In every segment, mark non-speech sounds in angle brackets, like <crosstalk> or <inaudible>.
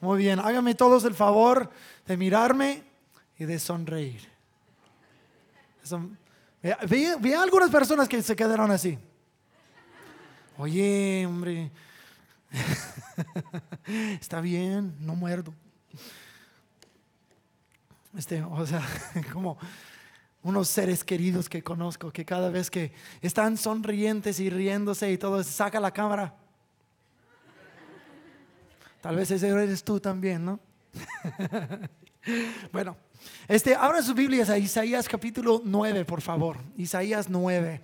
Muy bien, háganme todos el favor de mirarme y de sonreír. vi, algunas personas que se quedaron así. Oye, hombre, <laughs> está bien, no muerdo. Este, o sea, <laughs> como unos seres queridos que conozco que cada vez que están sonrientes y riéndose y todo, saca la cámara. Tal vez ese eres tú también, ¿no? <laughs> bueno, este, abran sus Biblias a Isaías capítulo 9, por favor. Isaías 9.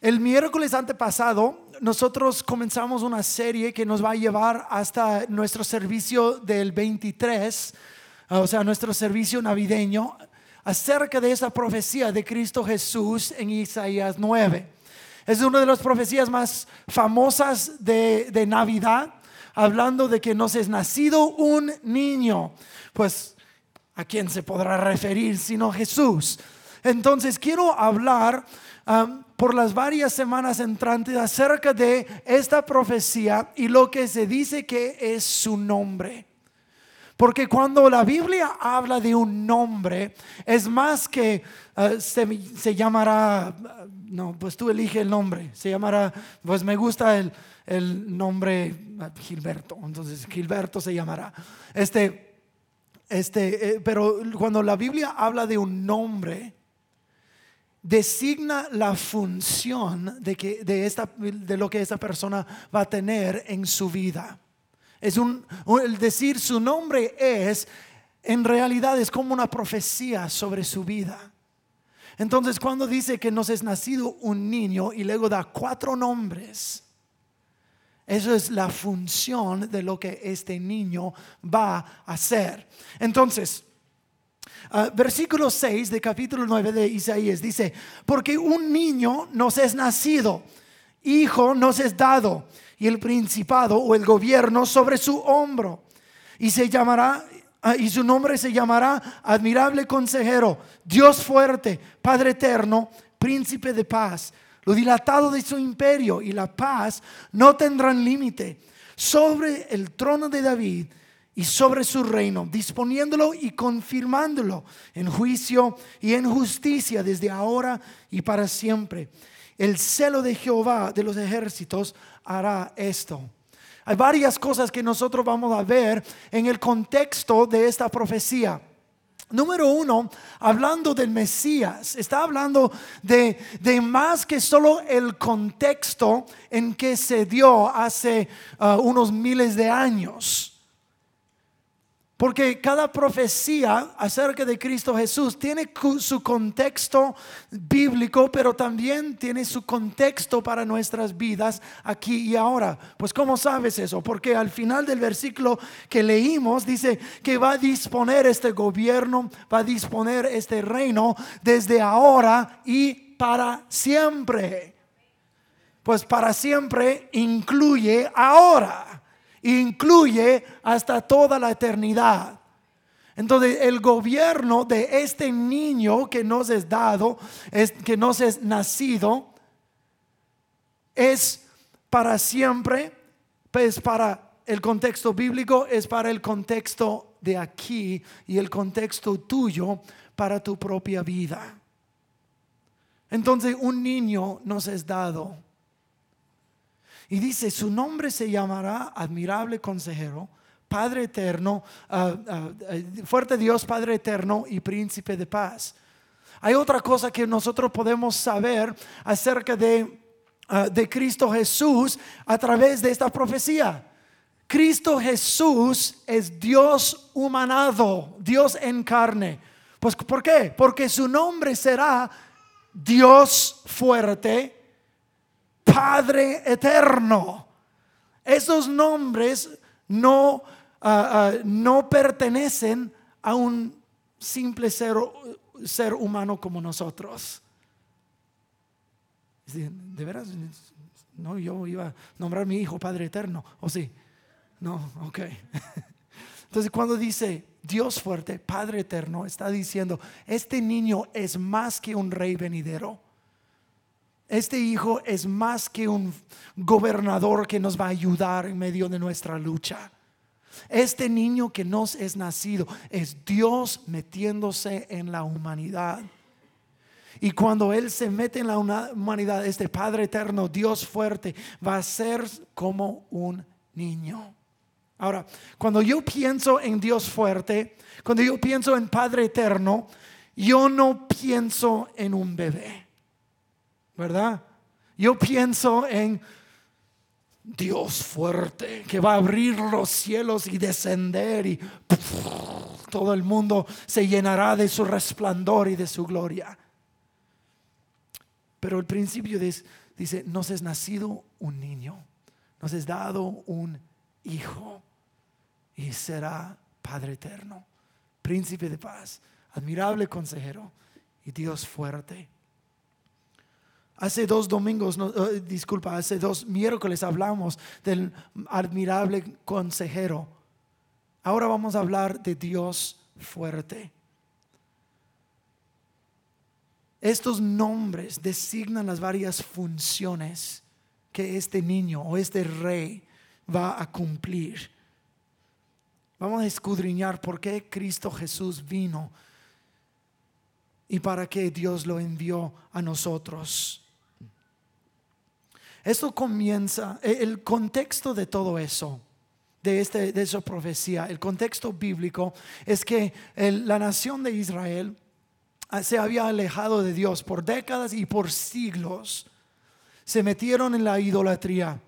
El miércoles antepasado nosotros comenzamos una serie que nos va a llevar hasta nuestro servicio del 23, o sea, nuestro servicio navideño, acerca de esa profecía de Cristo Jesús en Isaías 9. Es una de las profecías más famosas de, Navidad, hablando de que nos es nacido un niño. Pues, ¿a quién se podrá referir sino Jesús? Entonces, quiero hablar por las varias semanas entrantes acerca de esta profecía y lo que se dice que es su nombre. Porque cuando la Biblia habla de un nombre, es más que uh, se, llamará, uh, no, pues tú elige el nombre, se llamará, pues me gusta el, el nombre uh, Gilberto, entonces Gilberto se llamará. Este, este, eh, pero cuando la Biblia habla de un nombre, designa la función de, que, de, esta, de lo que esta persona va a tener en su vida. Es un, el decir su nombre es, en realidad es como una profecía sobre su vida. Entonces cuando dice que nos es nacido un niño y luego da cuatro nombres, eso es la función de lo que este niño va a hacer. Entonces, uh, versículo 6 de capítulo 9 de Isaías dice, porque un niño nos es nacido, hijo nos es dado y el principado o el gobierno sobre su hombro. Y se llamará ah, y su nombre se llamará admirable consejero, Dios fuerte, Padre eterno, príncipe de paz. Lo dilatado de su imperio y la paz no tendrán límite sobre el trono de David y sobre su reino, disponiéndolo y confirmándolo en juicio y en justicia desde ahora y para siempre. El celo de Jehová de los ejércitos hará esto. Hay varias cosas que nosotros vamos a ver en el contexto de esta profecía. Número uno, hablando del Mesías, está hablando de, más que solo el contexto en que se dio hace uh, unos miles de años. Porque cada profecía acerca de Cristo Jesús tiene su contexto bíblico, pero también tiene su contexto para nuestras vidas aquí y ahora. Pues ¿cómo sabes eso? Porque al final del versículo que leímos dice que va a disponer este gobierno, va a disponer este reino desde ahora y para siempre. Pues para siempre incluye ahora incluye hasta toda la eternidad. Entonces, el gobierno de este niño que nos es dado, es, que nos es nacido, es para siempre, pues para el contexto bíblico, es para el contexto de aquí y el contexto tuyo para tu propia vida. Entonces, un niño nos es dado y dice, su nombre se llamará admirable consejero, Padre eterno, ah, ah, eh, fuerte Dios, Padre eterno y príncipe de paz. Hay otra cosa que nosotros podemos saber acerca de, ah, de Cristo Jesús a través de esta profecía. Cristo Jesús es Dios humanado, Dios en carne. Pues ¿por qué? Porque su nombre será Dios fuerte, Padre eterno. Esos nombres no, ah, ah, no pertenecen a un simple ser, ser humano como nosotros. De veras, no, yo iba a nombrar a mi hijo Padre Eterno, ¿o sí? No, ok. <laughs> Entonces cuando dice Dios fuerte, Padre Eterno, está diciendo, este niño es más que un rey venidero Este hijo es más que un gobernador que nos va a ayudar en medio de nuestra lucha. Este niño que nos es nacido es Dios metiéndose en la humanidad. Y cuando Él se mete en la humanidad, este Padre eterno, Dios fuerte, va a ser como un niño. Ahora, cuando yo pienso en Dios fuerte, cuando yo pienso en Padre eterno, yo no pienso en un bebé, ¿verdad? Yo pienso en Dios fuerte que va a abrir los cielos y descender y todo el mundo se llenará de su resplandor y de su gloria. Pero el principio dice, nos es nacido un niño, nos es dado un hijo y será Padre eterno, príncipe de paz, admirable consejero y Dios fuerte. Hace dos domingos, eh, disculpa, hace dos miércoles hablamos del admirable consejero. Ahora vamos a hablar de Dios fuerte. Estos nombres designan las varias funciones que este niño o este rey va a cumplir. Vamos a escudriñar por qué Cristo Jesús vino y para qué Dios lo envió a nosotros. Esto comienza, e, el contexto de todo eso, de, este, de esa profecía, el contexto bíblico es que la nación de Israel Ah, se había alejado de Dios por décadas y por siglos. Se metieron en la idolatría.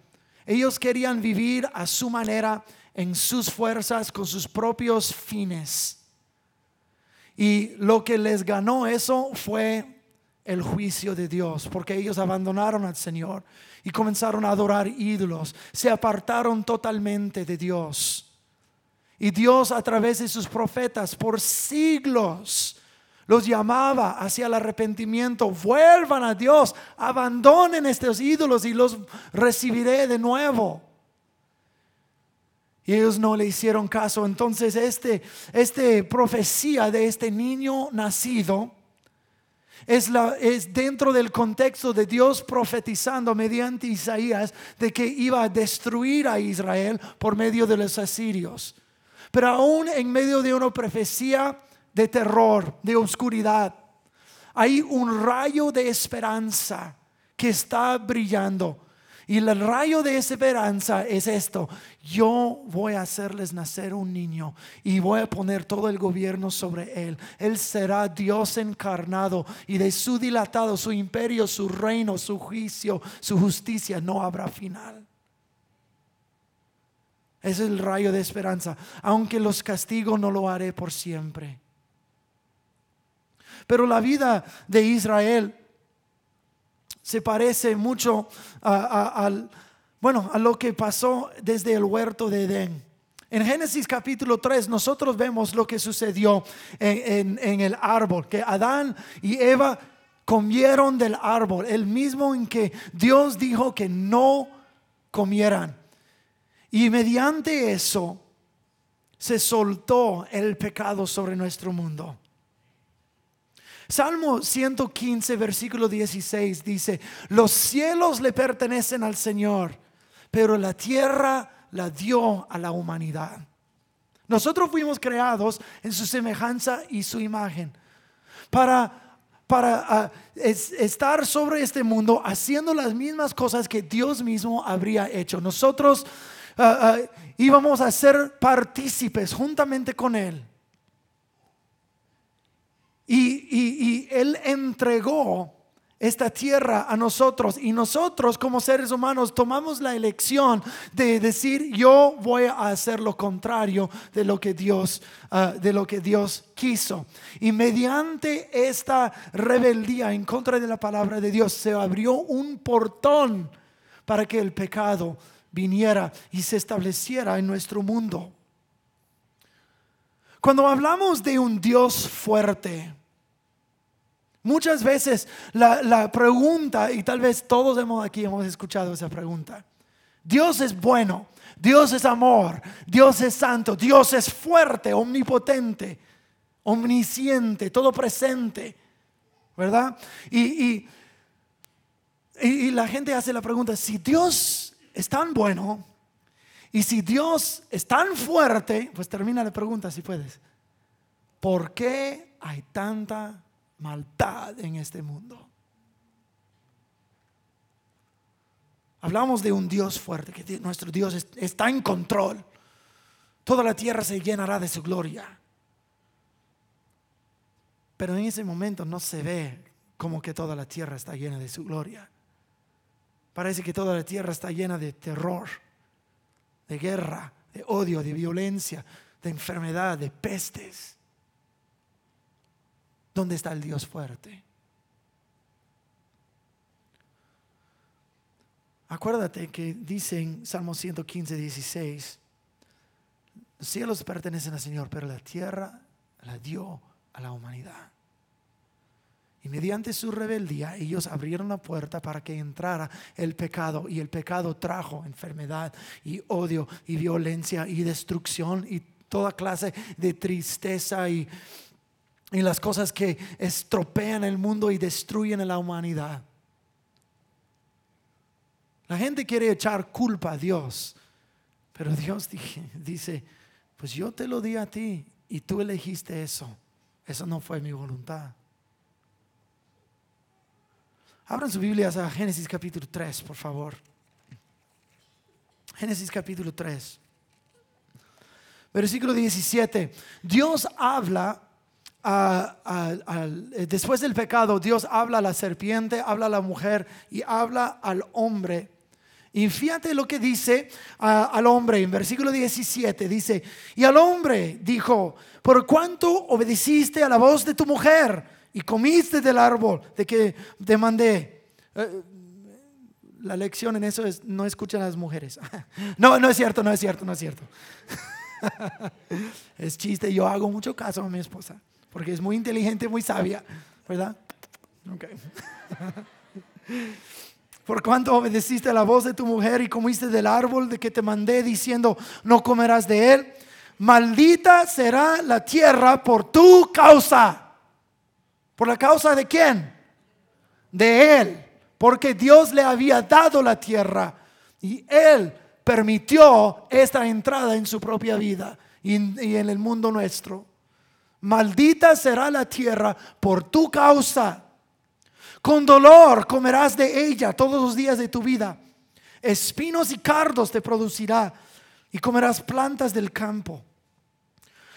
Ellos querían vivir a su manera, en sus fuerzas, con sus propios fines. Y lo que les ganó eso fue el juicio de Dios, porque ellos abandonaron al Señor y comenzaron a adorar ídolos, se apartaron totalmente de Dios. Y Dios a través de sus profetas por siglos los llamaba hacia el arrepentimiento, vuelvan a Dios, abandonen estos ídolos y los recibiré de nuevo. Y ellos no le hicieron caso. Entonces, este, este profecía de este niño nacido es, la, es dentro del contexto de Dios profetizando mediante Isaías de que iba a destruir a Israel por medio de los asirios. Pero aún en medio de una profecía de terror, de oscuridad. Hay un rayo de esperanza que está brillando. Y el rayo de esperanza es esto. Yo voy a hacerles nacer un niño y voy a poner todo el gobierno sobre él. Él será Dios encarnado y de su dilatado, su imperio, su reino, su juicio, su justicia no habrá final. Ese es el rayo de esperanza. Aunque los castigo, no lo haré por siempre. Pero la vida de Israel se parece mucho a, bueno, a lo que pasó desde el huerto de Edén. En Génesis capítulo 3 nosotros vemos lo que sucedió en, en, el árbol, que Adán y Eva comieron del árbol, el mismo en que Dios dijo que no comieran. Y mediante eso se soltó el pecado sobre nuestro mundo. Salmo 115, versículo 16 dice, los cielos le pertenecen al Señor, pero la tierra la dio a la humanidad. Nosotros fuimos creados en su semejanza y su imagen para para ah, estar sobre este mundo haciendo las mismas cosas que Dios mismo habría hecho. Nosotros ah, ah, íbamos a ser partícipes juntamente con Él y, Él entregó esta tierra a nosotros. Y nosotros como seres humanos tomamos la elección de decir yo voy a hacer lo contrario de lo que Dios ah, de lo que Dios quiso. Y mediante esta rebeldía en contra de la palabra de Dios se abrió un portón para que el pecado viniera y se estableciera en nuestro mundo cuando hablamos de un Dios fuerte, muchas veces la, pregunta, y tal vez todos hemos aquí hemos escuchado esa pregunta, Dios es bueno, Dios es amor, Dios es santo, Dios es fuerte, omnipotente, omnisciente, todo presente, ¿verdad? Y, Y, y la gente hace la pregunta, si Dios es tan bueno y si Dios es tan fuerte, pues termina la pregunta si puedes. ¿Por qué hay tanta maldad en este mundo? Hablamos de un Dios fuerte, que nuestro Dios está en control. Toda la tierra se llenará de su gloria. Pero en ese momento no se ve como que toda la tierra está llena de su gloria. Parece que toda la tierra está llena de terror, de guerra, de odio, de violencia, de enfermedad, de pestes. ¿Dónde está el Dios fuerte? Acuérdate que dice en Salmo 115, 16, los cielos pertenecen al Señor, pero la tierra la dio a la humanidad. Y mediante su rebeldía ellos abrieron la puerta para que entrara el pecado. Y el pecado trajo enfermedad y odio y violencia y destrucción y toda clase de tristeza y, y las cosas que estropean el mundo y destruyen a la humanidad. La gente quiere echar culpa a Dios, pero Dios dice, pues yo te lo di a ti y tú elegiste eso. Eso no fue mi voluntad. Abran su Biblia a Génesis capítulo 3, por favor. Génesis capítulo 3. Versículo 17. Dios habla después del pecado, Dios habla a la serpiente, habla a la mujer y habla al hombre y fíjate lo que dice al hombre en versículo 17. Dice, y al hombre dijo, por cuanto obedeciste a la voz de tu mujer y comiste del árbol de que te mandé. Eh, la lección en eso es, no escuchan a las mujeres. <laughs> No, no es cierto, no es cierto, no es cierto. <laughs> Es chiste, yo hago mucho caso a mi esposa, porque es muy inteligente, muy sabia, ¿verdad? Okay. <laughs> Por cuanto obedeciste a la voz de tu mujer y comiste del árbol de que te mandé diciendo, no comerás de él, maldita será la tierra por tu causa. ¿Por la causa de quién? De él. Porque Dios le había dado la tierra y él permitió esta entrada en su propia vida y en el mundo nuestro. Maldita será la tierra por tu causa. Con dolor comerás de ella todos los días de tu vida. Espinos y cardos te producirá y comerás plantas del campo.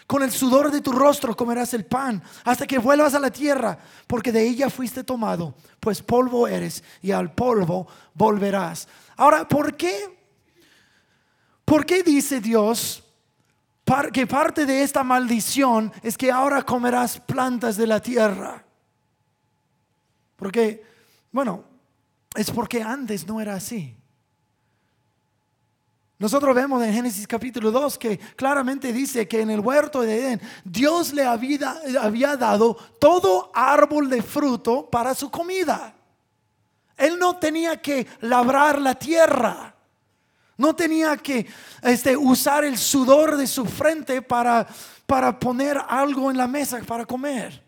Con el sudor de tu rostro comerás el pan hasta que vuelvas a la tierra, porque de ella fuiste tomado, pues polvo eres y al polvo volverás. Ahora, ¿por qué? ¿Por qué dice Dios que parte de esta maldición es que ahora comerás plantas de la tierra? Porque, bueno, es porque antes no era así. Nosotros vemos en Génesis capítulo 2 que claramente dice que en el huerto de Edén Dios le había, dado todo árbol de fruto para su comida. Él no tenía que labrar la tierra. No tenía que este, usar el sudor de su frente para, para poner algo en la mesa para comer.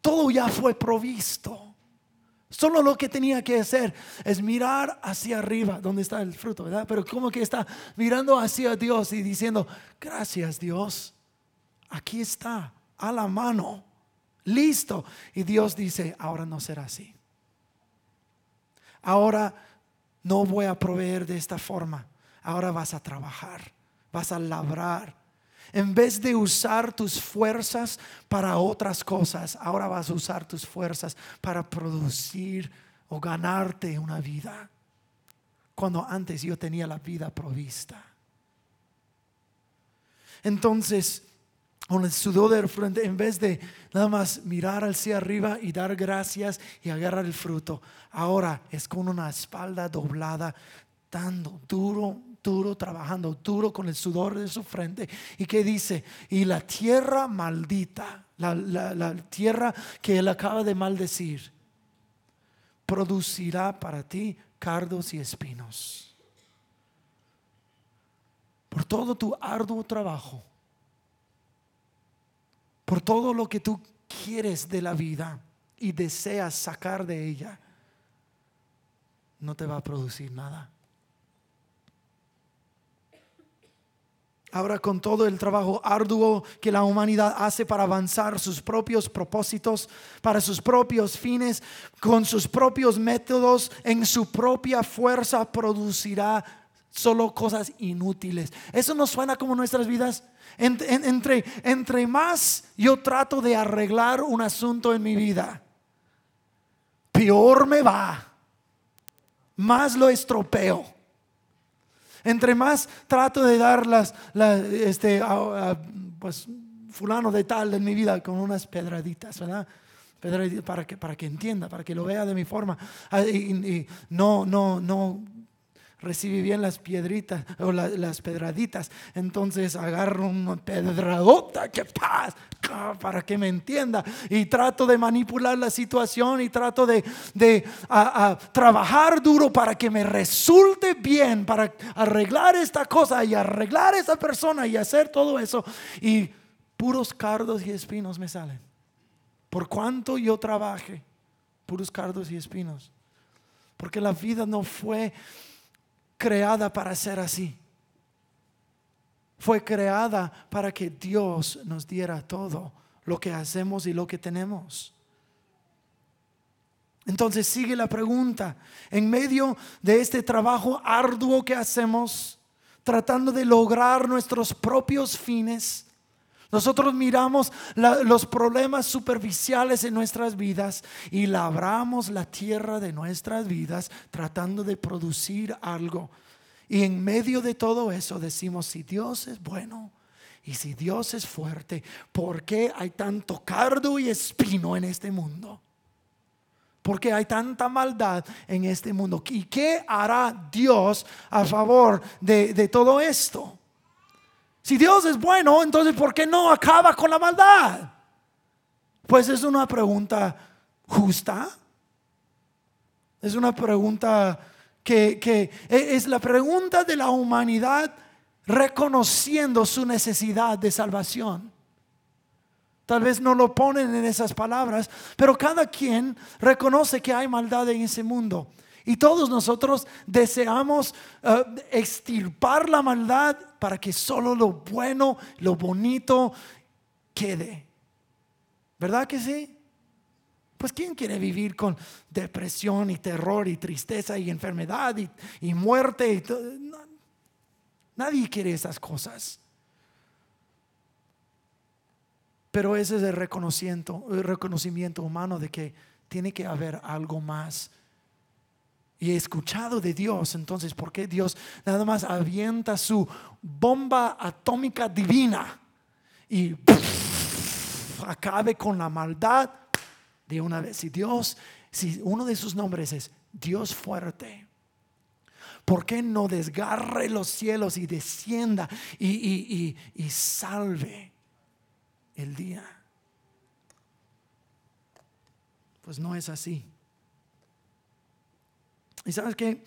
Todo ya fue provisto. Solo lo que tenía que hacer es mirar hacia arriba, donde está el fruto, ¿verdad? Pero como que está mirando hacia Dios y diciendo, gracias Dios, aquí está, a la mano, listo. Y Dios dice, ahora no será así. Ahora no voy a proveer de esta forma. Ahora vas a trabajar, vas a labrar, en vez de usar tus fuerzas para otras cosas, ahora vas a usar tus fuerzas para producir o ganarte una vida. Cuando antes yo tenía la vida provista. Entonces, con el sudor del frente, en vez de nada más mirar hacia arriba y dar gracias y agarrar el fruto, ahora es con una espalda doblada, dando duro, duro, trabajando duro con el sudor de su frente. ¿Y que dice? Y la tierra maldita, la, la tierra que él acaba de maldecir, producirá para ti cardos y espinos. Por todo tu arduo trabajo, por todo lo que tú quieres de la vida y deseas sacar de ella, no te va a producir nada. Ahora con todo el trabajo arduo que la humanidad hace para avanzar sus propios propósitos, para sus propios fines, con sus propios métodos, en su propia fuerza producirá solo cosas inútiles. Eso nos suena como nuestras vidas. entre, entre más yo trato de arreglar un asunto en mi vida, peor me va, más lo estropeo. Entre más trato de dar las, este, pues, fulano de tal en mi vida con unas pedraditas, ¿verdad? para que, para que entienda, para que lo vea de mi forma. Ah, y no, no, no recibe bien las piedritas o las pedraditas. Entonces agarro una pedradota que paz para que me entienda y trato de manipular la situación y trato de, trabajar duro para que me resulte bien, para arreglar esta cosa y arreglar esa persona y hacer todo eso. Y puros cardos y espinos me salen. Por cuanto yo trabaje, puros cardos y espinos. Porque la vida no fue creada para ser así. Fue creada para que Dios nos diera todo lo que hacemos y lo que tenemos. Entonces sigue la pregunta, en medio de este trabajo arduo que hacemos, tratando de lograr nuestros propios fines, nosotros miramos los problemas superficiales en nuestras vidas y labramos la tierra de nuestras vidas tratando de producir algo. Y en medio de todo eso decimos, si Dios es bueno y si Dios es fuerte, ¿por qué hay tanto cardo y espino en este mundo? ¿Por qué hay tanta maldad en este mundo? ¿Y qué hará Dios a favor de, de todo esto? Si Dios es bueno, entonces ¿por qué no acaba con la maldad? Pues es una pregunta justa. Es una pregunta que, que, es la pregunta de la humanidad reconociendo su necesidad de salvación. Tal vez no lo ponen en esas palabras, pero cada quien reconoce que hay maldad en ese mundo. Y todos nosotros deseamos uh, extirpar la maldad para que solo lo bueno, lo bonito quede. ¿Verdad que sí? Pues ¿quién quiere vivir con depresión y terror y tristeza y enfermedad y, muerte? Y Nadie quiere esas cosas. Pero ese es el reconocimiento, el reconocimiento humano de que tiene que haber algo más y he escuchado de Dios, entonces, ¿por qué Dios nada más avienta su bomba atómica divina y acabe con la maldad de una vez? Si Dios, si uno de sus nombres es Dios fuerte, ¿por qué no desgarre los cielos y descienda y, y salve el día? Pues no es así. Y sabes que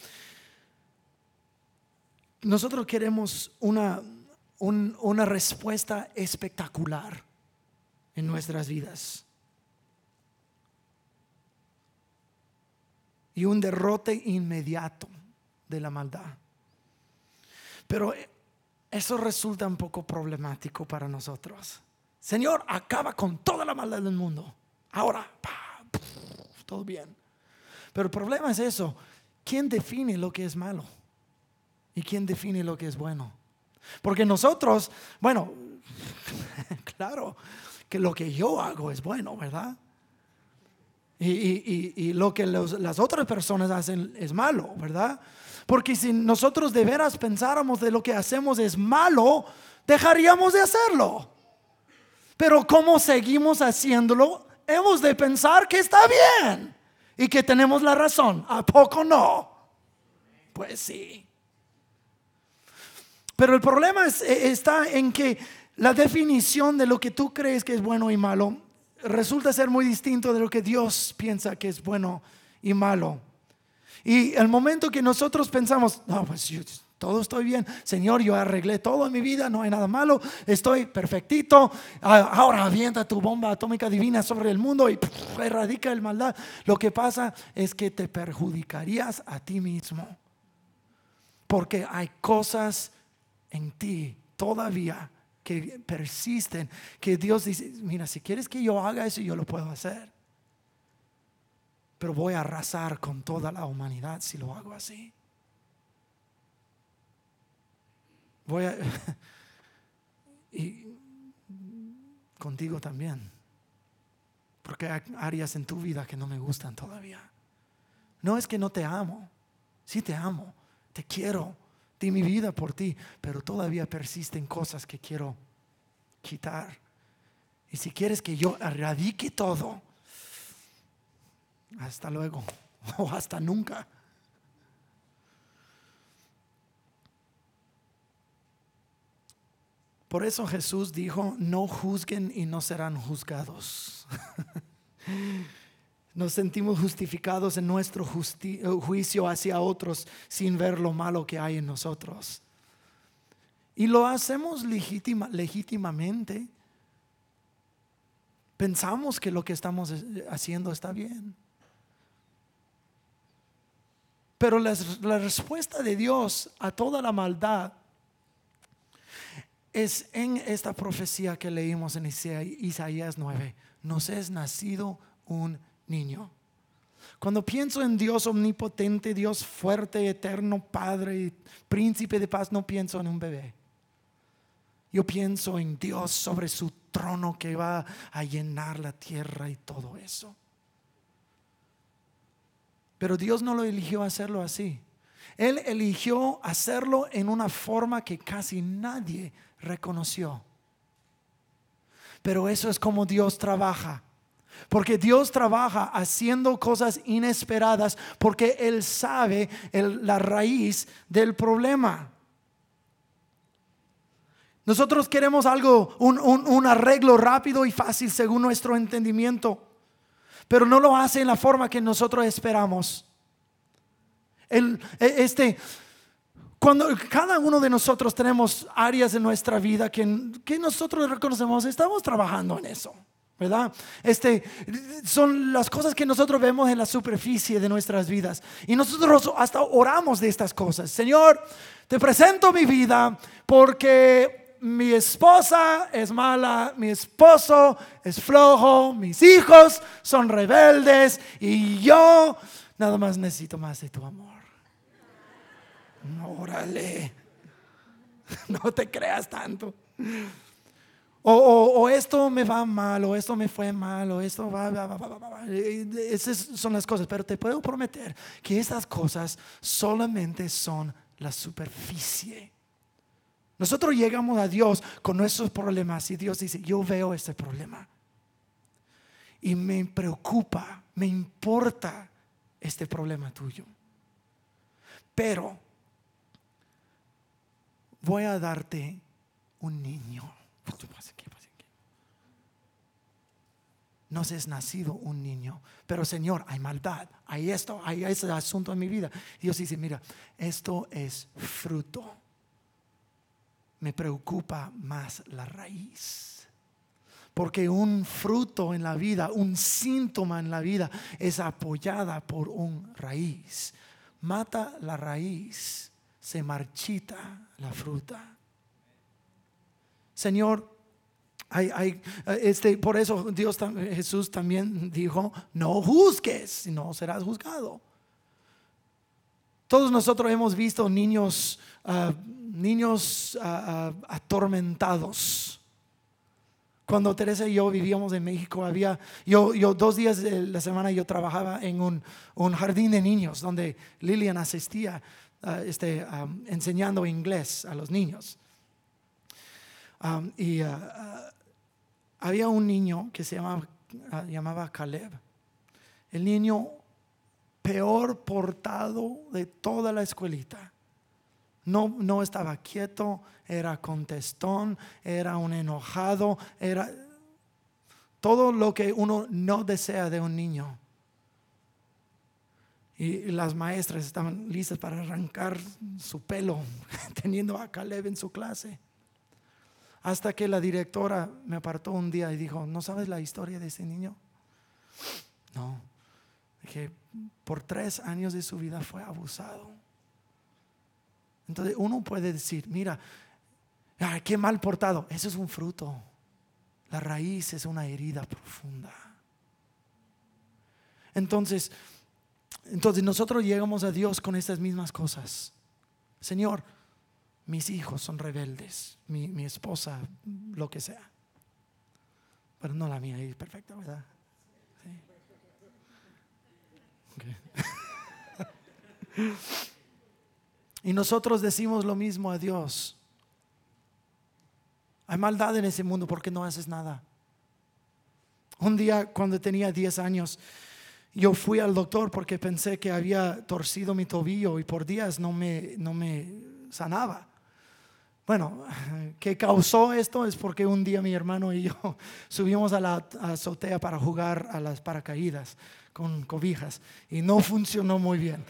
nosotros queremos una, una respuesta espectacular en nuestras vidas. Y un derrote inmediato de la maldad. Pero eso resulta un poco problemático para nosotros. Señor, acaba con toda la maldad del mundo. Ahora, todo bien. Pero el problema es eso, ¿quién define lo que es malo? ¿Y quién define lo que es bueno? Porque nosotros, bueno, <laughs> claro que lo que yo hago es bueno, ¿verdad? Y, lo que las otras personas hacen es malo, ¿verdad? Porque si nosotros de veras pensáramos de lo que hacemos es malo, dejaríamos de hacerlo. Pero como seguimos haciéndolo, hemos de pensar que está bien y que tenemos la razón. ¿A poco no? Pues sí. Pero el problema eh, está en que la definición de lo que tú crees que es bueno y malo resulta ser muy distinto de lo que Dios piensa que es bueno y malo. Y el momento que nosotros pensamos, no, pues todo estoy bien. Señor, yo arreglé todo en mi vida, no hay nada malo, estoy perfectito. Ah, ahora avienta tu bomba atómica divina sobre el mundo y erradica el maldad. Lo que pasa es que te perjudicarías a ti mismo. Porque hay cosas en ti todavía que persisten, que Dios dice, mira, si quieres que yo haga eso, yo lo puedo hacer. Pero voy a arrasar con toda la humanidad si lo hago así. Voy a... <laughs> y contigo también. Porque hay áreas en tu vida que no me gustan todavía. No es que no te amo. Sí te amo. Te quiero di mi vida por ti, pero todavía persisten cosas que quiero quitar. Y si quieres que yo erradique todo, hasta luego <laughs> o hasta nunca. Por eso Jesús dijo, no juzguen y no serán juzgados. <laughs> Nos sentimos justificados en nuestro eh, juicio hacia otros sin ver lo malo que hay en nosotros. Y lo hacemos legítimamente. Pensamos que lo que estamos eh, haciendo está bien. Pero la, la respuesta de Dios a toda la maldad es en esta profecía que leímos en Isaías 9. Nos es nacido un niño. Cuando pienso en Dios omnipotente, Dios fuerte, eterno, Padre, príncipe de paz, no pienso en un bebé. Yo pienso en Dios sobre su trono que va a llenar la tierra y todo eso. Pero Dios no lo eligió hacerlo así. Él eligió hacerlo en una forma que casi nadie reconoció. Pero eso es como Dios trabaja. Porque Dios trabaja haciendo cosas inesperadas porque Él sabe la raíz del problema. Nosotros queremos algo, un, arreglo rápido y fácil según nuestro entendimiento, pero no lo hace en la forma que nosotros esperamos. El, e, este, cuando cada uno de nosotros tenemos áreas en nuestra vida que, que nosotros reconocemos, estamos trabajando en eso. ¿verdad? Este, son las cosas que nosotros vemos en la superficie de nuestras vidas. Y nosotros hasta oramos de estas cosas. Señor, te presento mi vida porque mi esposa es mala, mi esposo es flojo, mis hijos son rebeldes y yo nada más necesito más de tu amor. Órale, <laughs> no te creas tanto. O, esto me va mal, o esto me fue mal, o esto va, va, va, va, Esas son las cosas. Pero te puedo prometer que esas cosas solamente son la superficie. Nosotros llegamos a Dios con nuestros problemas y Dios dice, yo veo este problema. Y me preocupa, me importa este problema tuyo. Pero voy a darte un niño nos es nacido un niño. Pero Señor, hay maldad, hay esto, hay ese asunto en mi vida. Dios dice, mira, esto es fruto. Me preocupa más la raíz. Porque un fruto en la vida, un síntoma en la vida es apoyada por un raíz. Mata la raíz, se marchita la fruta. Señor, hay, este, por eso Dios, Jesús también dijo, no juzgues, no serás juzgado. Todos nosotros hemos visto niños, ah, niños ah, ah, atormentados. Cuando Teresa y yo vivíamos en México, había, yo, yo dos días de la semana yo trabajaba en un, un jardín de niños donde Lilian asistía este, enseñando inglés a los niños. y había un niño que se llamaba, ah, llamaba Caleb. El niño peor portado de toda la escuelita. No, no estaba quieto, era contestón, era un enojado, era todo lo que uno no desea de un niño. Y las maestras estaban listas para arrancar su pelo, <laughs> teniendo a Caleb en su clase. Hasta que la directora me apartó un día y dijo, ¿no sabes la historia de ese niño? No. Que por tres años de su vida fue abusado. Entonces uno puede decir, mira, ay, qué mal portado. Eso es un fruto. La raíz es una herida profunda. Entonces, entonces nosotros llegamos a Dios con estas mismas cosas. Señor, mis hijos son rebeldes, mi, esposa, lo que sea. Pero no la mía, es perfecta, ¿verdad? <laughs> y nosotros decimos lo mismo a Dios. Hay maldad en ese mundo porque no haces nada. Un día cuando tenía 10 años, yo fui al doctor porque pensé que había torcido mi tobillo y por días no me, no me sanaba. Bueno, <laughs> ¿qué causó esto? Es porque un día mi hermano y yo <laughs> subimos a la azotea para jugar a las paracaídas con cobijas y no funcionó muy bien.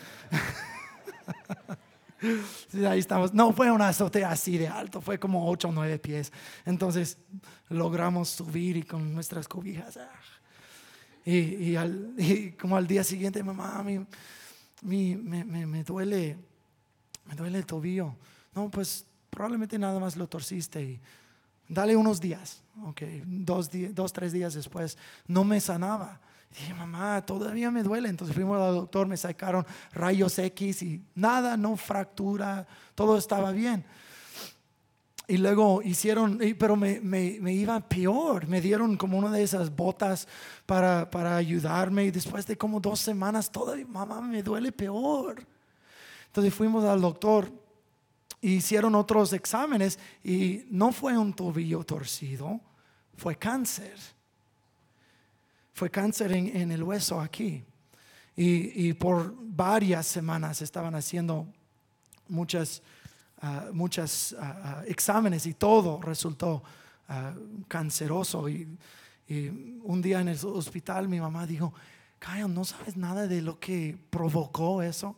<laughs> ahí estamos. No fue una azotea así de alto, fue como 8 o 9 pies. Entonces logramos subir y con nuestras cobijas. Ah, <laughs> y, como al día siguiente, mamá, mi, me, me, duele, me duele el tobillo. No, pues probablemente nada más lo torciste y dale unos días. Ok, dos, dos tres días después no me sanaba. dije, mamá, todavía me duele. Entonces fuimos al doctor, me sacaron rayos X y nada, no fractura, todo estaba bien. Y luego hicieron, pero me, me, iba peor, me dieron como una de esas botas para, para ayudarme y después de como dos semanas todavía, mamá, me duele peor. Entonces fuimos al doctor, hicieron otros exámenes y no fue un tobillo torcido, fue cáncer. Fue cáncer en, en el hueso aquí. Y, y por varias semanas estaban haciendo muchas muchos exámenes y todo resultó canceroso. Y, un día en el hospital mi mamá dijo, Kyle, ¿no sabes nada de lo que provocó eso?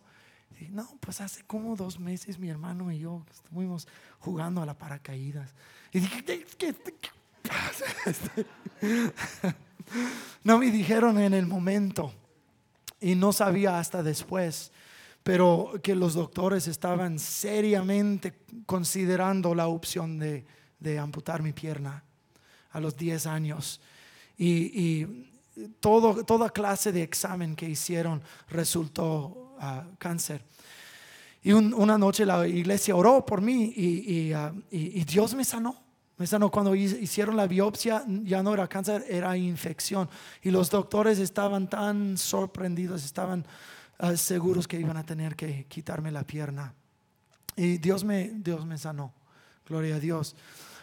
no, pues hace como dos meses mi hermano y yo estuvimos jugando a la paracaídas. Y dije, ¿qué, <laughs> <laughs> no me dijeron en el momento y no sabía hasta después pero que los doctores estaban seriamente considerando la opción de, amputar mi pierna a los 10 años. Y, todo, toda clase de examen que hicieron resultó ah, cáncer. Y una noche la iglesia oró por mí y, ah, y, Dios me sanó. Me sanó cuando hicieron la biopsia, ya no era cáncer, era infección. Y los doctores estaban tan sorprendidos, estaban Ah, seguros que iban a tener que quitarme la pierna. Y Dios me, Dios me sanó, gloria a Dios.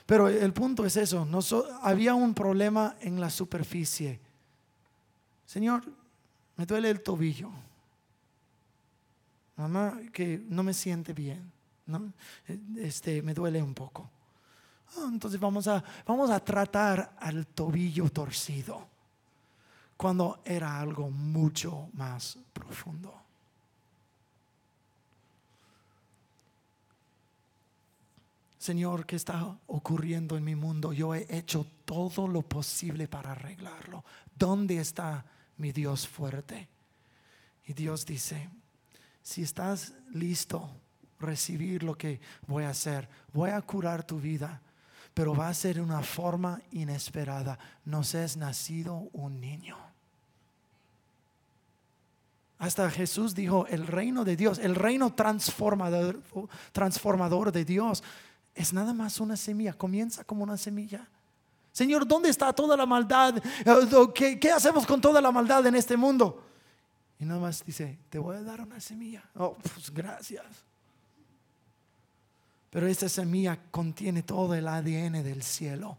Pero el punto es eso, no había un problema en la superficie. Señor, me duele el tobillo. Mamá, que no me siente bien. Este, me duele un poco. Ah, entonces vamos a, vamos a tratar al tobillo torcido cuando era algo mucho más profundo. Señor, ¿qué está ocurriendo en mi mundo? Yo he hecho todo lo posible para arreglarlo. ¿Dónde está mi Dios fuerte? Y Dios dice, si estás listo recibir lo que voy a hacer, voy a curar tu vida pero va a ser una forma inesperada. Nos es nacido un niño. Hasta Jesús dijo, el reino de Dios, el reino transformador, de Dios es nada más una semilla, comienza como una semilla. Señor, ¿dónde está toda la maldad? ¿Qué, ¿Qué, hacemos con toda la maldad en este mundo? Y nada más dice, te voy a dar una semilla. Oh, pues gracias. Pero esta semilla contiene todo el ADN del cielo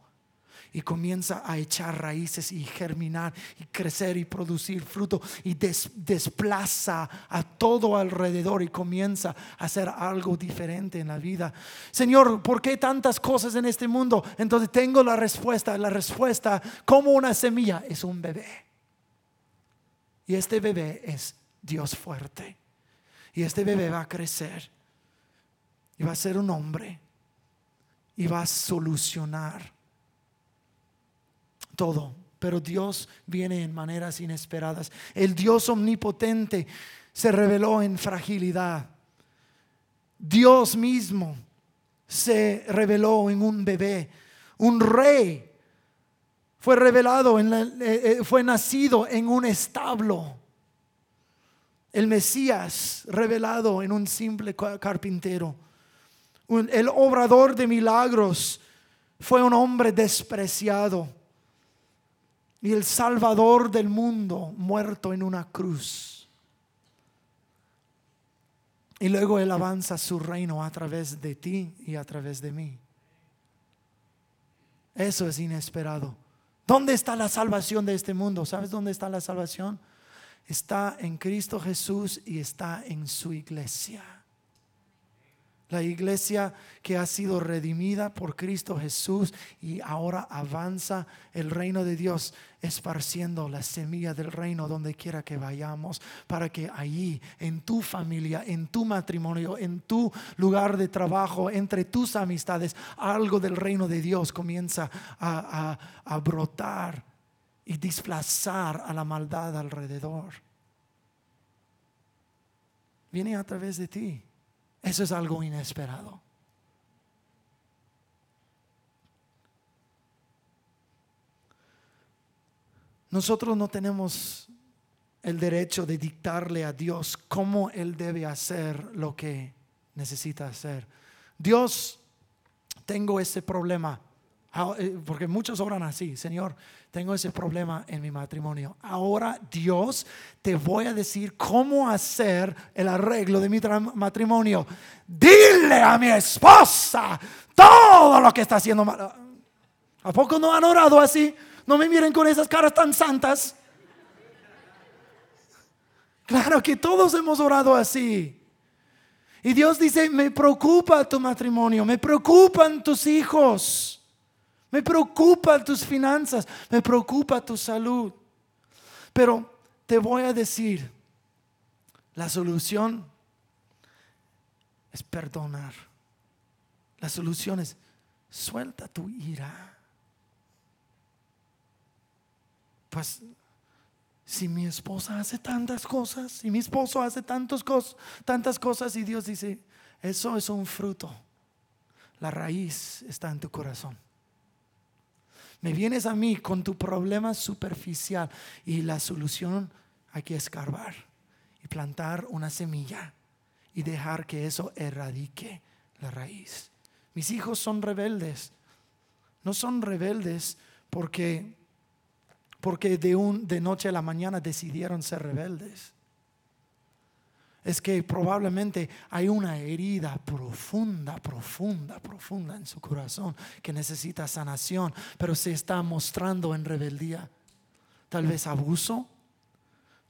y comienza a echar raíces y germinar y crecer y producir fruto y desplaza a todo alrededor y comienza a hacer algo diferente en la vida. Señor, ¿por qué tantas cosas en este mundo? Entonces tengo la respuesta. La respuesta, como una semilla, es un bebé. Y este bebé es Dios fuerte. Y este bebé va a crecer y va a ser un hombre y va a solucionar todo. Pero Dios viene en maneras inesperadas. El Dios omnipotente se reveló en fragilidad. Dios mismo se reveló en un bebé. Un rey fue revelado, eh, eh, fue nacido en un establo. El Mesías revelado en un simple carpintero. El obrador de milagros fue un hombre despreciado. Y el Salvador del mundo muerto en una cruz. Y luego Él avanza su reino a través de ti y a través de mí. Eso es inesperado. ¿Dónde está la salvación de este mundo? ¿Sabes dónde está la salvación? Está en Cristo Jesús y está en su iglesia. La iglesia que ha sido redimida por Cristo Jesús y ahora avanza el reino de Dios esparciendo la semilla del reino donde quiera que vayamos para que allí en tu familia, en tu matrimonio, en tu lugar de trabajo, entre tus amistades, algo del reino de Dios comienza a, a brotar y desplazar a la maldad alrededor. Viene a través de ti. Eso es algo inesperado. Nosotros no tenemos el derecho de dictarle a Dios cómo Él debe hacer lo que necesita hacer. Dios, tengo ese problema porque muchos oran así, Señor, tengo ese problema en mi matrimonio. Ahora Dios te voy a decir cómo hacer el arreglo de mi matrimonio. Dile a mi esposa todo lo que está haciendo mal. ¿A poco no han orado así? No me miren con esas caras tan santas. Claro que todos hemos orado así. Y Dios dice, me preocupa tu matrimonio, me preocupan tus hijos. Me preocupan tus finanzas, me preocupa tu salud. Pero te voy a decir, la solución es perdonar. La solución es suelta tu ira. Pues si mi esposa hace tantas cosas, si mi esposo hace tantas cosas y Dios dice, eso es un fruto. La raíz está en tu corazón. Me vienes a mí con tu problema superficial y la solución hay que escarbar y plantar una semilla y dejar que eso erradique la raíz. Mis hijos son rebeldes. No son rebeldes porque porque de un de noche a la mañana decidieron ser rebeldes es que probablemente hay una herida profunda, profunda, profunda en su corazón que necesita sanación, pero se está mostrando en rebeldía. Tal vez abuso,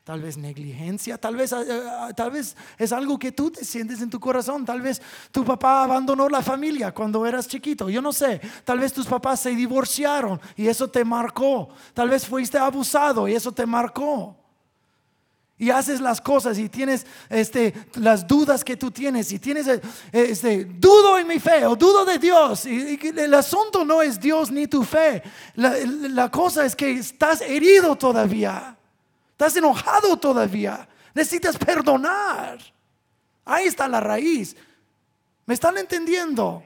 tal vez negligencia, tal vez, eh, eh, tal vez es algo que tú te sientes en tu corazón, tal vez tu papá abandonó la familia cuando eras chiquito, yo no sé, tal vez tus papás se divorciaron y eso te marcó, tal vez fuiste abusado y eso te marcó y haces las cosas y tienes este, las dudas que tú tienes y tienes eh, este, dudo en mi fe o dudo de Dios y, el asunto no es Dios ni tu fe. La, la cosa es que estás herido todavía estás enojado todavía necesitas perdonar. Ahí está la raíz. ¿me están entendiendo?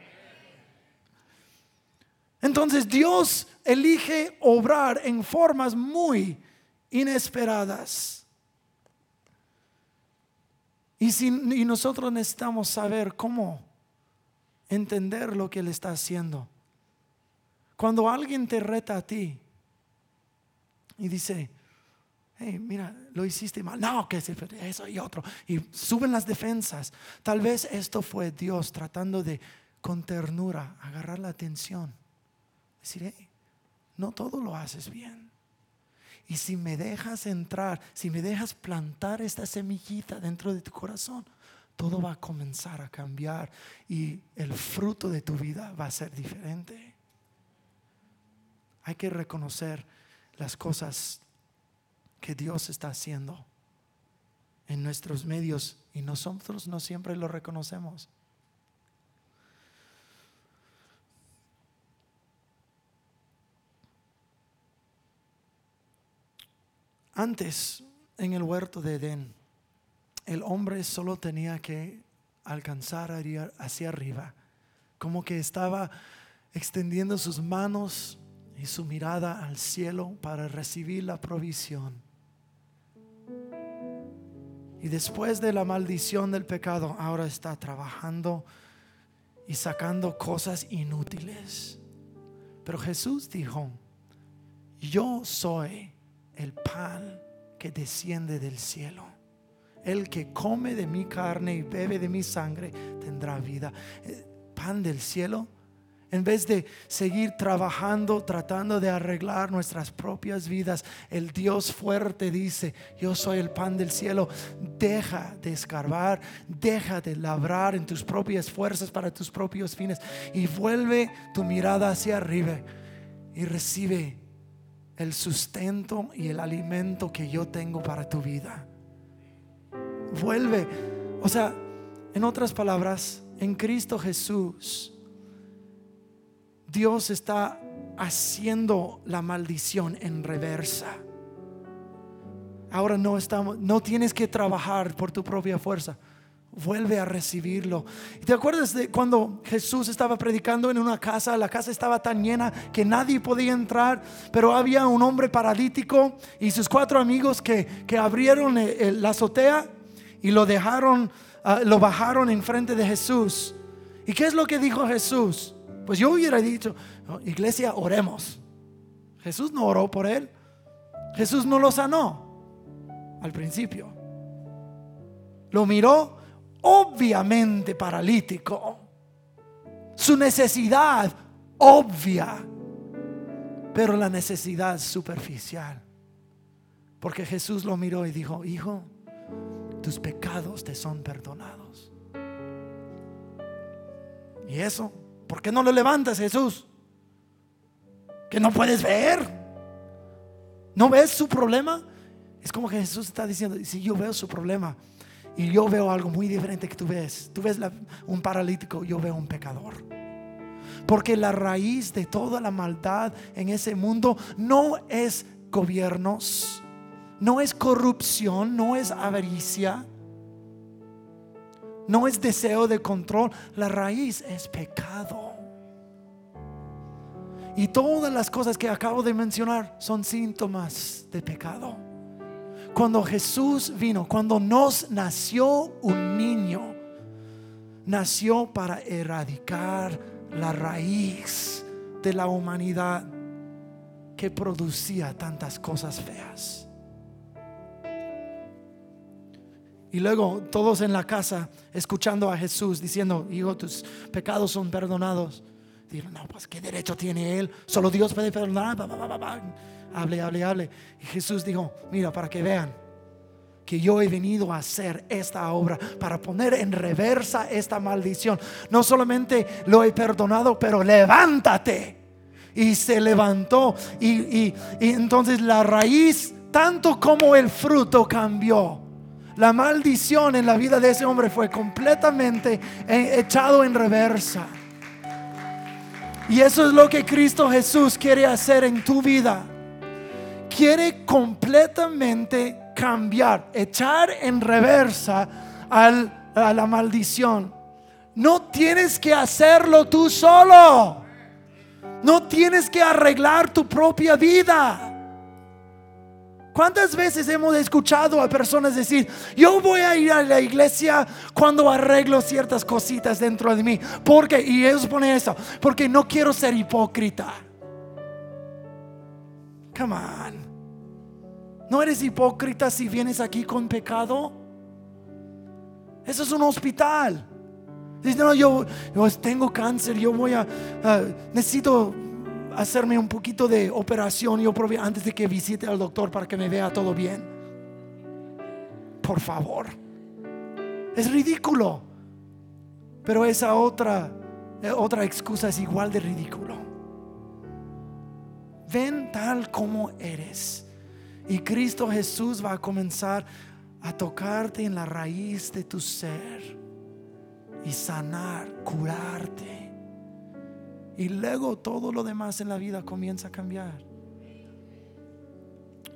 entonces Dios elige obrar en formas muy inesperadas y, si, nosotros necesitamos saber cómo entender lo que Él está haciendo. Cuando alguien te reta a ti y dice, hey, mira, lo hiciste mal. No, que es eso y otro. Y suben las defensas. Tal vez esto fue Dios tratando de, con ternura, agarrar la atención. Decir, hey, no todo lo haces bien. Y si me dejas entrar, si me dejas plantar esta semillita dentro de tu corazón, todo va a comenzar a cambiar y el fruto de tu vida va a ser diferente. Hay que reconocer las cosas que Dios está haciendo en nuestros medios y nosotros no siempre lo reconocemos. Antes, en el huerto de Edén, el hombre solo tenía que alcanzar hacia arriba, como que estaba extendiendo sus manos y su mirada al cielo para recibir la provisión. Y después de la maldición del pecado, ahora está trabajando y sacando cosas inútiles. Pero Jesús dijo, yo soy el pan que desciende del cielo. El que come de mi carne y bebe de mi sangre tendrá vida. Eh, pan del cielo en vez de seguir trabajando, tratando de arreglar nuestras propias vidas, el Dios fuerte dice, yo soy el pan del cielo. Deja de escarbar, deja de labrar en tus propias fuerzas para tus propios fines y vuelve tu mirada hacia arriba y recibe el sustento y el alimento que yo tengo para tu vida. Vuelve, o sea, en otras palabras, en Cristo Jesús Dios está haciendo la maldición en reversa. Ahora no estamos, no tienes que trabajar por tu propia fuerza. Vuelve a recibirlo. ¿Te acuerdas de cuando Jesús estaba predicando en una casa? La casa estaba tan llena que nadie podía entrar, pero había un hombre paralítico y sus cuatro amigos que, abrieron la azotea y lo dejaron, ah, lo bajaron enfrente de Jesús. ¿Y qué es lo que dijo Jesús? Pues yo hubiera dicho, iglesia, oremos. Jesús no oró por él. Jesús no lo sanó al principio. Lo miró obviamente paralítico. Su necesidad obvia, pero la necesidad superficial. Porque Jesús lo miró y dijo, hijo, tus pecados te son perdonados. Y eso ¿Por qué no lo levantas, Jesús? Que no puedes ver. ¿No ves su problema? Es como que Jesús está diciendo, si yo veo su problema y yo veo algo muy diferente que tú ves, tú ves un paralítico, yo veo un pecador. Porque la raíz de toda la maldad en ese mundo no es gobiernos, no es corrupción, no es avaricia no es deseo de control, la raíz es pecado. Y todas las cosas que acabo de mencionar son síntomas de pecado. Cuando Jesús vino, cuando nos nació un niño, nació para erradicar la raíz de la humanidad que producía tantas cosas feas. Y luego todos en la casa escuchando a Jesús diciendo, hijo, tus pecados son perdonados. Dijeron, no, pues qué derecho tiene él. Solo Dios puede perdonar. Hable, hable, hable. Y Jesús dijo, mira, para que vean que yo he venido a hacer esta obra para poner en reversa esta maldición. No solamente lo he perdonado, pero levántate. Y se levantó. Y, y entonces la raíz, tanto como el fruto, cambió la maldición en la vida de ese hombre fue completamente eh, echado en reversa. Y eso es lo que Cristo Jesús quiere hacer en tu vida. Quiere completamente cambiar, echar en reversa a la maldición. No tienes que hacerlo tú solo. No tienes que arreglar tu propia vida. ¿Cuántas veces hemos escuchado a personas decir, yo voy a ir a la iglesia cuando arreglo ciertas cositas dentro de mí? Porque, y ellos ponen eso, porque no quiero ser hipócrita. Come on. ¿No eres hipócrita si vienes aquí con pecado? Eso es un hospital. Dice, no, yo, tengo cáncer, yo voy a, necesito hacerme un poquito de operación yo antes de que visite al doctor para que me vea todo bien. Por favor. Es ridículo. Pero esa otra eh, otra excusa es igual de ridículo. Ven tal como eres. Y Cristo Jesús va a comenzar a tocarte en la raíz de tu ser y sanar, curarte. Y luego todo lo demás en la vida comienza a cambiar.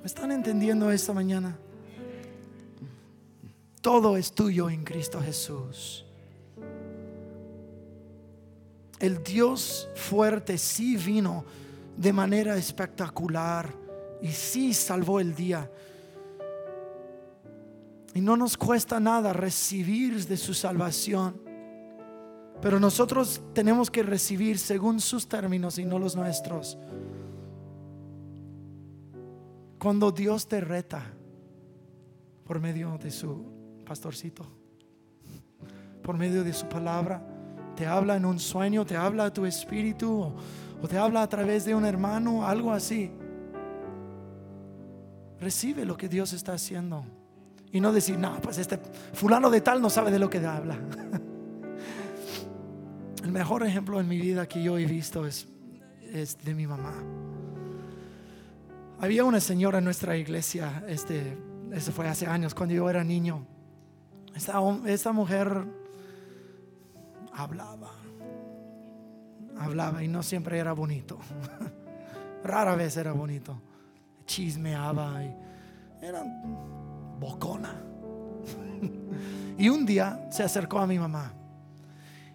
¿Me están entendiendo esta mañana? Todo es tuyo en Cristo Jesús. El Dios fuerte sí vino de manera espectacular y sí salvó el día. Y no nos cuesta nada recibir de su salvación. Pero nosotros tenemos que recibir según sus términos y no los nuestros. Cuando Dios te reta por medio de su pastorcito, por medio de su palabra, te habla en un sueño, te habla a tu espíritu o, te habla a través de un hermano, algo así. Recibe lo que Dios está haciendo. Y no decir, no, pues este fulano de tal no sabe de lo que habla. <laughs> El mejor ejemplo en mi vida que yo he visto es, de mi mamá. Había una señora en nuestra iglesia, este, eso fue hace años, cuando yo era niño. Esta mujer hablaba, hablaba y no siempre era bonito. <laughs> Rara vez era bonito. Chismeaba y era bocona. <laughs> y un día se acercó a mi mamá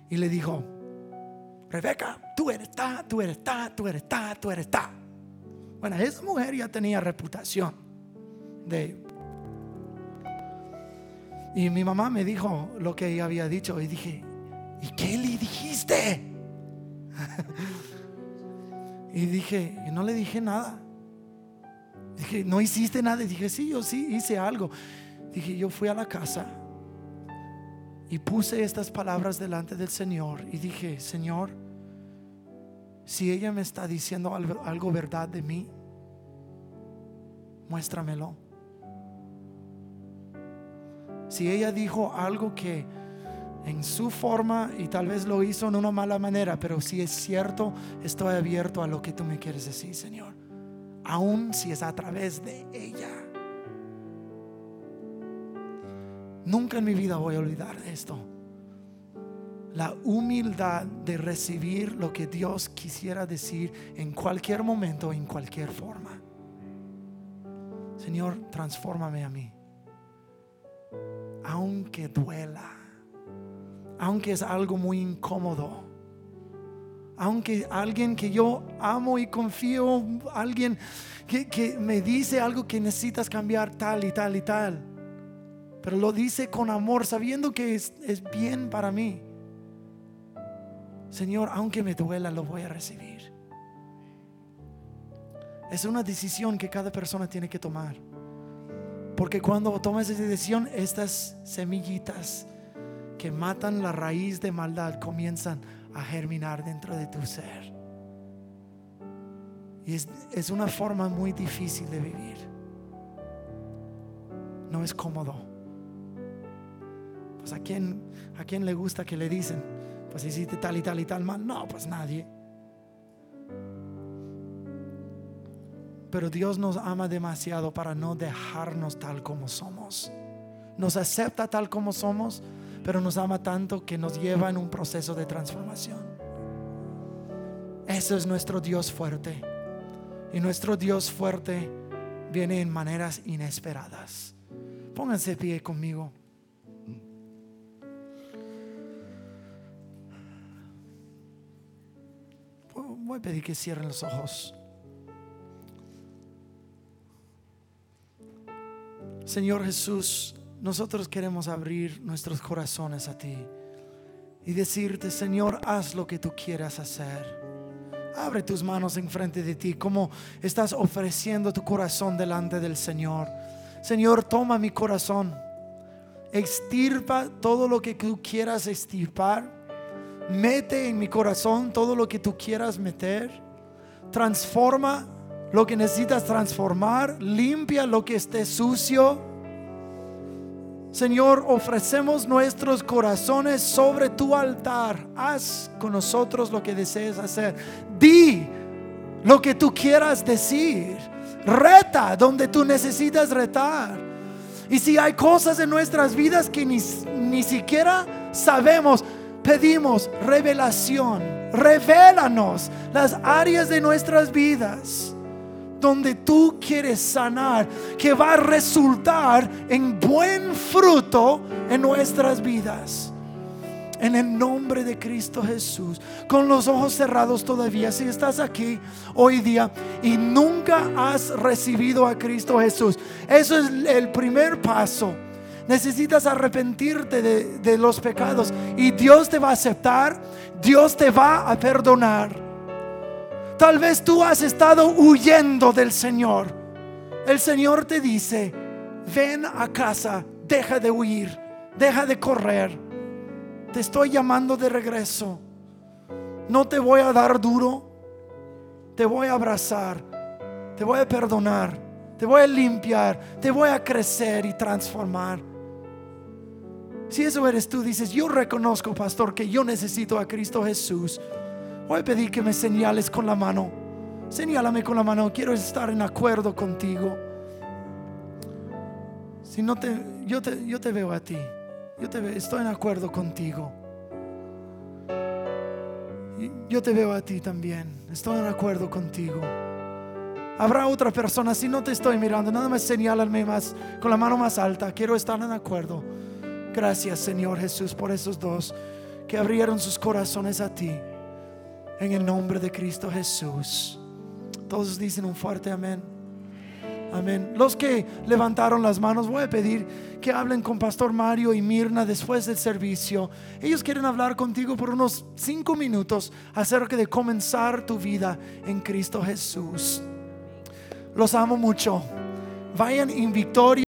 y le dijo, Rebeca, tú eres ta, tú eres ta, tú eres ta, tú eres ta. Bueno, esa mujer ya tenía reputación de... Y mi mamá me dijo lo que ella había dicho y dije, ¿y qué le dijiste? <laughs> y dije, y no le dije nada. Dije, ¿no hiciste nada? Dije, sí, yo sí hice algo. Dije, yo fui a la casa y puse estas palabras delante del Señor y dije, Señor, si ella me está diciendo algo, algo verdad de mí, muéstramelo. Si ella dijo algo que en su forma y tal vez lo hizo en una mala manera, pero si es cierto, estoy abierto a lo que tú me quieres decir, Señor aun si es a través de ella. Nunca en mi vida voy a olvidar esto. La humildad de recibir lo que Dios quisiera decir en cualquier momento, en cualquier forma. Señor, transfórmame a mí. Aunque duela, aunque es algo muy incómodo aunque alguien que yo amo y confío, alguien que, me dice algo que necesitas cambiar tal y tal y tal, pero lo dice con amor, sabiendo que es, es bien para mí. Señor, aunque me duela, lo voy a recibir. Es una decisión que cada persona tiene que tomar. Porque cuando tomas esa decisión, estas semillitas que matan la raíz de maldad comienzan a germinar dentro de tu ser. Y es, una forma muy difícil de vivir. No es cómodo. Pues a quién, a quién le gusta que le dicen, pues hiciste tal y tal y tal mal. No, pues nadie. Pero Dios nos ama demasiado para no dejarnos tal como somos. Nos acepta tal como somos pero nos ama tanto que nos lleva en un proceso de transformación. Eso es nuestro Dios fuerte. Y nuestro Dios fuerte viene en maneras inesperadas. Pónganse pie conmigo. Voy a pedir que cierren los ojos. Señor Jesús, nosotros queremos abrir nuestros corazones a ti y decirte, Señor, haz lo que tú quieras hacer. Abre tus manos enfrente de ti, como estás ofreciendo tu corazón delante del Señor. Señor, toma mi corazón, extirpa todo lo que tú quieras extirpar, mete en mi corazón todo lo que tú quieras meter, transforma lo que necesitas transformar, limpia lo que esté sucio Señor, ofrecemos nuestros corazones sobre tu altar. Haz con nosotros lo que desees hacer. Di lo que tú quieras decir. Reta donde tú necesitas retar. Y si hay cosas en nuestras vidas que ni, ni siquiera sabemos, pedimos revelación. Revélanos las áreas de nuestras vidas donde tú quieres sanar, que va a resultar en buen fruto en nuestras vidas. En el nombre de Cristo Jesús, con los ojos cerrados todavía, si estás aquí hoy día y nunca has recibido a Cristo Jesús, eso es el primer paso. Necesitas arrepentirte de, de los pecados y Dios te va a aceptar, Dios te va a perdonar. Tal vez tú has estado huyendo del Señor. El Señor te dice, ven a casa, deja de huir, deja de correr. Te estoy llamando de regreso. No te voy a dar duro, te voy a abrazar, te voy a perdonar, te voy a limpiar, te voy a crecer y transformar. Si eso eres tú, dices, yo reconozco, pastor, que yo necesito a Cristo Jesús. Voy a pedir que me señales con la mano. Señálame con la mano. Quiero estar en acuerdo contigo. Si no te, yo te, yo te veo a ti. Yo te veo, estoy en acuerdo contigo. Yo te veo a ti también. Estoy en acuerdo contigo. Habrá otra persona, si no te estoy mirando, nada más señálame más con la mano más alta. Quiero estar en acuerdo. Gracias, Señor Jesús, por esos dos que abrieron sus corazones a ti en el nombre de Cristo Jesús. Todos dicen un fuerte amén. Amén. Los que levantaron las manos, voy a pedir que hablen con Pastor Mario y Mirna después del servicio. Ellos quieren hablar contigo por unos cinco minutos acerca de comenzar tu vida en Cristo Jesús. Los amo mucho. Vayan en victoria.